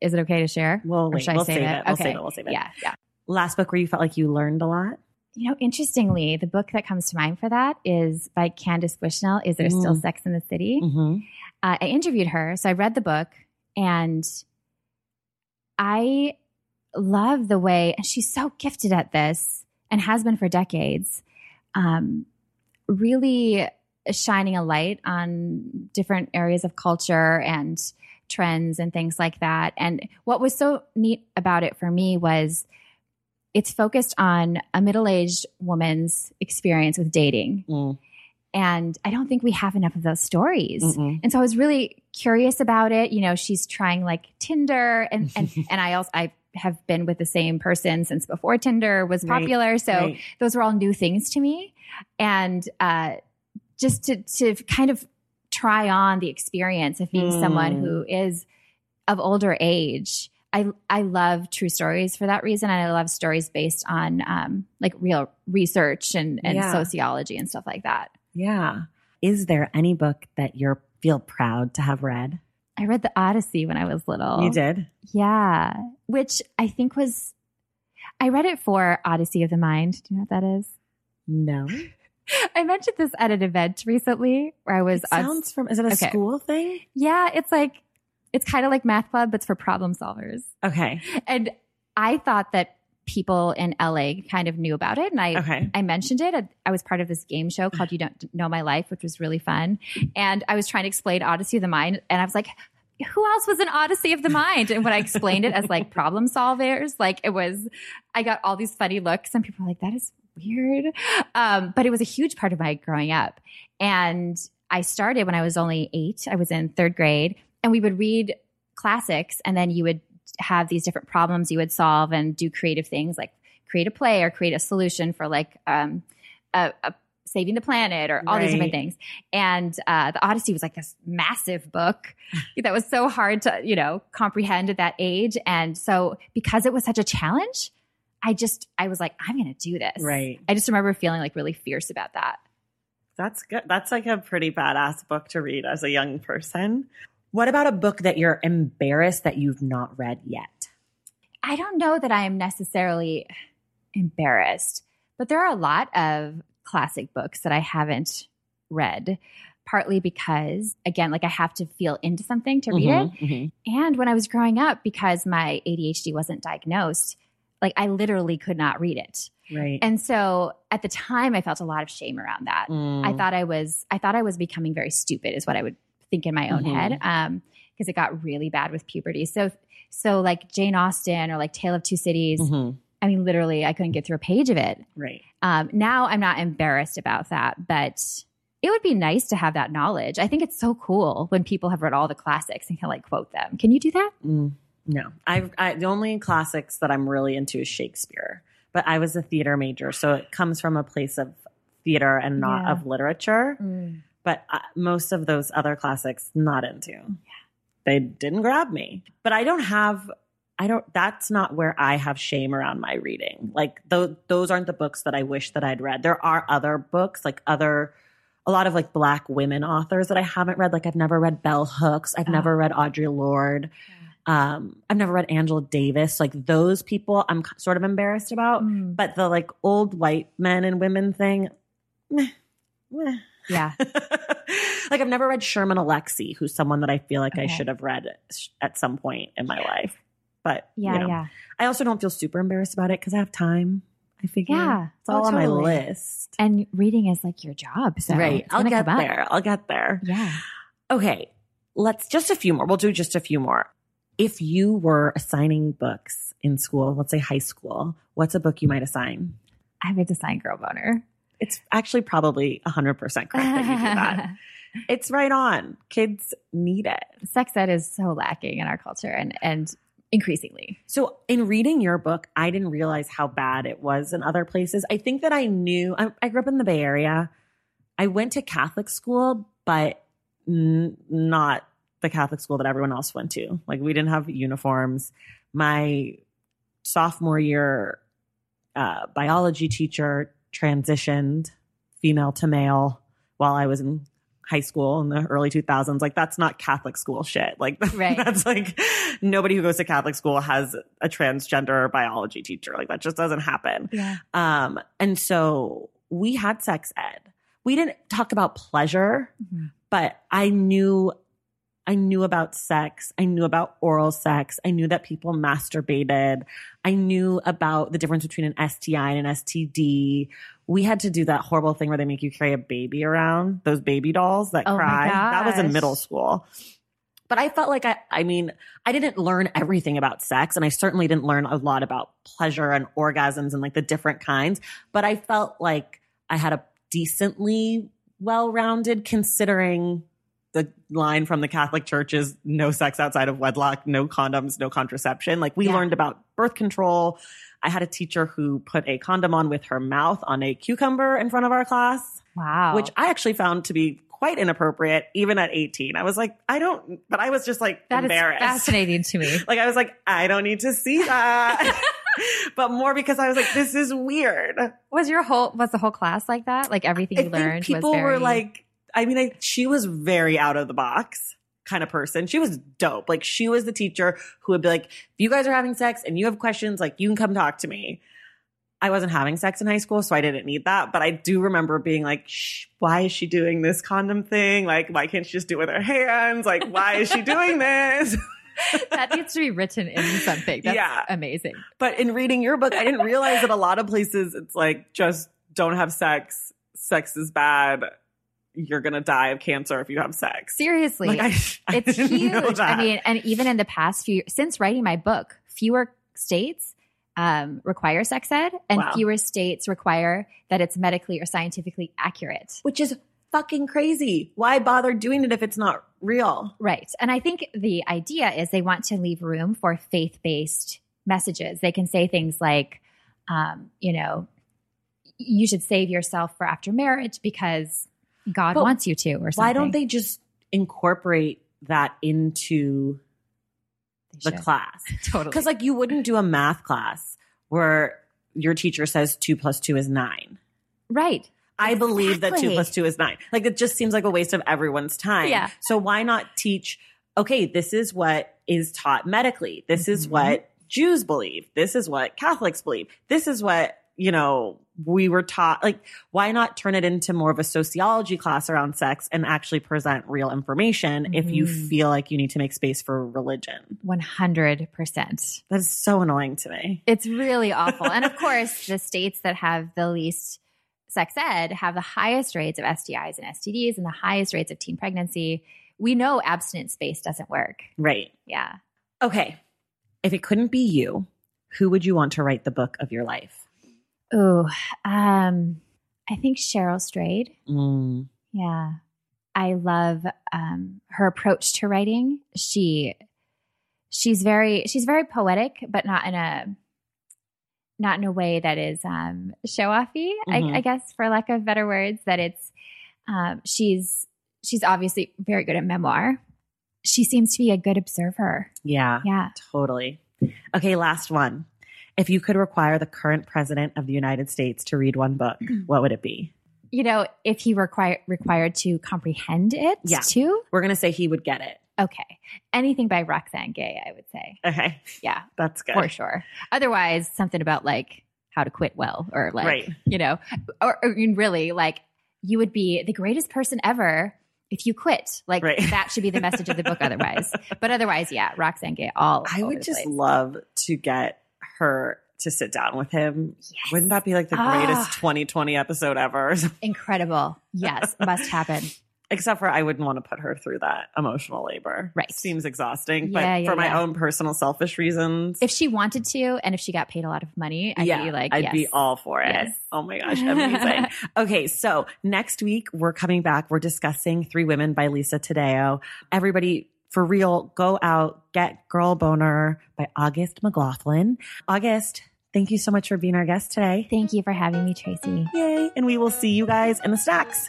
is it okay to share? We'll Or wait. We'll save save it? it. We'll Okay. save it. We'll save it. Yeah, yeah. Last book where you felt like you learned a lot. You know, interestingly, the book that comes to mind for that is by Candace Bushnell. Is there still Mm. Sex in the City? Mm-hmm. uh, I interviewed her. So I read the book and I love the way, and she's so gifted at this and has been for decades, um, really shining a light on different areas of culture and trends and things like that. And what was so neat about it for me was it's focused on a middle aged woman's experience with dating. Mm. And I don't think we have enough of those stories. Mm-mm. And so I was really curious about it. You know, she's trying like Tinder and and and I also I have been with the same person since before Tinder was Right, popular. So Right. those were all new things to me. And uh just to to kind of try on the experience of being someone Mm. who is of older age. I I love true stories for that reason. And I love stories based on um like real research and, and Yeah. sociology and stuff like that. Yeah. Is there any book that you feel proud to have read? I read the Odyssey when I was little. You did. Yeah, which I think was, I read it for Odyssey of the Mind. Do you know what that is? No. I mentioned this at an event recently where I was It on. sounds from. Is it a Okay. school thing? yeah, it's like, it's kind of like Math Club, but it's for problem solvers. Okay. And I thought that people in LA kind of knew about it. And I, Okay. I mentioned it. I, I was part of this game show called You Don't Know My Life, which was really fun. And I was trying to explain Odyssey of the Mind. And I was like, who else was in Odyssey of the Mind? And when I explained it as like problem solvers, like it was, I got all these funny looks and people were like, that is weird. Um, but it was a huge part of my growing up. And I started when I was only eight. I was in third grade and we would read classics and then you would have these different problems you would solve and do creative things like create a play or create a solution for like um, a, a saving the planet or all these different things. And uh, the Odyssey was like this massive book that was so hard to you know comprehend at that age. And so because it was such a challenge, I just I was like I'm going to do this. Right. I just remember feeling like really fierce about that. That's good. That's like a pretty badass book to read as a young person. What about a book that you're embarrassed that you've not read yet? I don't know that I am necessarily embarrassed, but there are a lot of classic books that I haven't read, partly because, again, like I have to feel into something to read it. Mhm, And when I was growing up, because my ADHD wasn't diagnosed, like I literally could not read it. Right. And so at the time, I felt a lot of shame around that. Mm. I thought I was I thought I was becoming very stupid is what I would think in my own Mhm. head um because it got really bad with puberty. So so like Jane Austen or like Tale of Two Cities. Mhm. I mean literally I couldn't get through a page of it. Right. Um now I'm not embarrassed about that, but it would be nice to have that knowledge. I think it's so cool when people have read all the classics and can like quote them. Can you do that? Mm, no, I've I, the only classics that I'm really into is Shakespeare. But I was a theater major, so it comes from a place of theater and not Yeah. of literature. But uh, most of those other classics, not into. Yeah. They didn't grab me. But I don't have. I don't. That's not where I have shame around my reading. Like those, those aren't the books that I wish that I'd read. There are other books, like other a lot of like black women authors that I haven't read. Like I've never read Bell Hooks. I've Oh. never read Audre Lorde. Um, I've never read Angela Davis. Like those people, I'm sort of embarrassed about. Mm. But the like old white men and women thing, meh, meh. Yeah. like I've never read Sherman Alexie, who's someone that I feel like I should have read at some point in my life. But Yeah, you know, yeah. I also don't feel super embarrassed about it because I have time. I figure Yeah. it's all Oh, on my list. And reading is like your job. So right. I'll get up. there. I'll get there. Yeah. Okay. Let's just a few more. We'll do just a few more. If you were assigning books in school, let's say high school, what's a book you might assign? I would assign girl boner. It's actually probably 100% correct that you do that. It's right on. Kids need it. Sex ed is so lacking in our culture and and increasingly. So, in reading your book, I didn't realize how bad it was in other places. I think that I knew, I, I grew up in the Bay Area. I went to Catholic school, but n- not the Catholic school that everyone else went to. Like we didn't have uniforms. My sophomore year uh, biology teacher transitioned female to male while I was in high school in the early 2000s. Like that's not Catholic school shit. Like Right. that's like nobody who goes to Catholic school has a transgender biology teacher. Like that just doesn't happen. Yeah. Um, and so we had sex ed. We didn't talk about pleasure, Mhm. but I knew I knew about sex. I knew about oral sex. I knew that people masturbated. I knew about the difference between an STI and an STD. We had to do that horrible thing where they make you carry a baby around, those baby dolls that Oh cry. That was in middle school. But I felt like I, I mean, I didn't learn everything about sex and I certainly didn't learn a lot about pleasure and orgasms and like the different kinds. But I felt like I had a decently well rounded considering the line from the Catholic Church is no sex outside of wedlock, no condoms, no contraception. Like we Yeah. learned about birth control. I had a teacher who put a condom on with her mouth on a cucumber in front of our class, Wow. which I actually found to be quite inappropriate even at 18. I was like, I don't, but I was just like that is embarrassed. fascinating to me. Like I was like, I don't need to see that. but more because I was like, this is weird. Was your whole was the whole class like that? Like everything I you think learned people was very, were like, I mean, I, she was very out of the box kind of person. She was dope. Like she was the teacher who would be like, if you guys are having sex and you have questions, like you can come talk to me. I wasn't having sex in high school, so I didn't need that. But I do remember being like, Shh, why is she doing this condom thing? Like, why can't she just do it with her hands? Like, why is she doing this? that needs to be written in something. That's Yeah. amazing. But in reading your book, I didn't realize that a lot of places it's like just don't have sex. Sex is bad. You're gonna die of cancer if you have sex. Seriously. Like I, I it's huge. I mean, and even in the past few since writing my book, fewer states um, require sex ed, and Wow. fewer states require that it's medically or scientifically accurate. which is fucking crazy. Why bother doing it if it's not real? Right. And I think the idea is they want to leave room for faith based messages. They can say things like, um, you know, you should save yourself for after marriage because God But wants you to, or something. Why don't they just incorporate that into the class? Totally. Because like you wouldn't do a math class where your teacher says two plus two is nine. right. I believe that two plus two is nine. Like it just seems like a waste of everyone's time. Yeah. So why not teach, okay, this is what is taught medically. This is Mhm. what Jews believe. This is what Catholics believe. This is what, you know, we were taught. Like, why not turn it into more of a sociology class around sex and actually present real information if you Mhm. feel like you need to make space for religion? 100%. That's so annoying to me. It's really awful. and of course, the states that have the least sex ed have the highest rates of STIs and STDs and the highest rates of teen pregnancy. We know abstinence based doesn't work. Right. Yeah. Okay. If it couldn't be you, who would you want to write the book of your life? Oh, um, I think Cheryl Strayed. Mm. Yeah. I love um, her approach to writing. She she's very she's very poetic, but not in a not in a way that is um, show offy. Mhm. I, I guess, for lack of better words, that it's um, she's she's obviously very good at memoir. She seems to be a good observer. Yeah. Yeah. Totally. Okay, last one. If you could require the current president of the United States to read one book, what would it be? You know, if he require required to comprehend it Yeah. too. We're going to say he would get it. Okay. Anything by Roxane Gay, I would say. Okay. Yeah. That's good. for sure. Otherwise, something about like how to quit well, or like Right. you know, or, or I mean, really like you would be the greatest person ever if you quit. Like Right. that should be the message of the book. Otherwise, but otherwise, yeah, Roxane Gay. All I would just place. love to get her to sit down with him. Yes. Wouldn't that be like the Ah. greatest 2020 episode ever? incredible. Yes, must happen. Except for I wouldn't want to put her through that emotional labor. Right. Seems exhausting. But Yeah, for my yeah. own personal selfish reasons, If she wanted to, and if she got paid a lot of money, I'd be like, I'd yes. be all for it. Yes. Oh my gosh, amazing. okay, so next week we're coming back. We're discussing Three Women by Lisa Taddeo. Everybody, for real, go out, get Girl Boner by August McLaughlin. August, thank you so much for being our guest today. Thank you for having me, Traci. Yay. And we will see you guys in the stacks.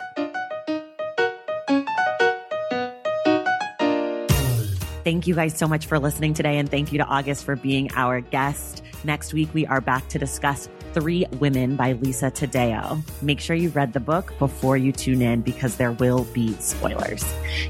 Thank you guys so much for listening today. And thank you to August for being our guest. Next week, we are back to discuss Three Women by Lisa Taddeo. Make sure you've read the book before you tune in because there will be spoilers.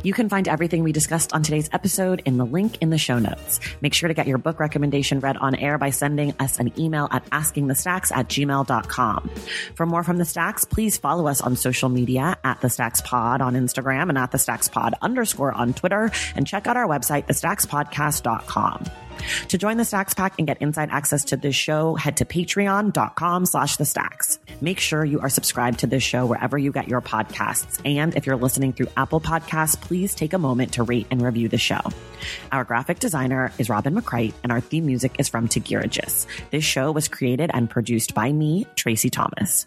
You can find everything we discussed on today's episode in the link in the show notes. Make sure to get your book recommendation read on air by sending us an email at askingthestacks at gmail.com. For more from the Stacks, please follow us on social media at the Stacks Pod on Instagram and at the Stacks Pod underscore on Twitter and check out our website, thestackspodcast.com. To join the Stacks Pack and get inside access to this show, head to patreon.com slash the stacks. Make sure you are subscribed to this show wherever you get your podcasts. And if you're listening through Apple Podcasts, please take a moment to rate and review the show. Our graphic designer is Robin McCrite, and our theme music is from Tagirijus. This show was created and produced by me, Traci Thomas.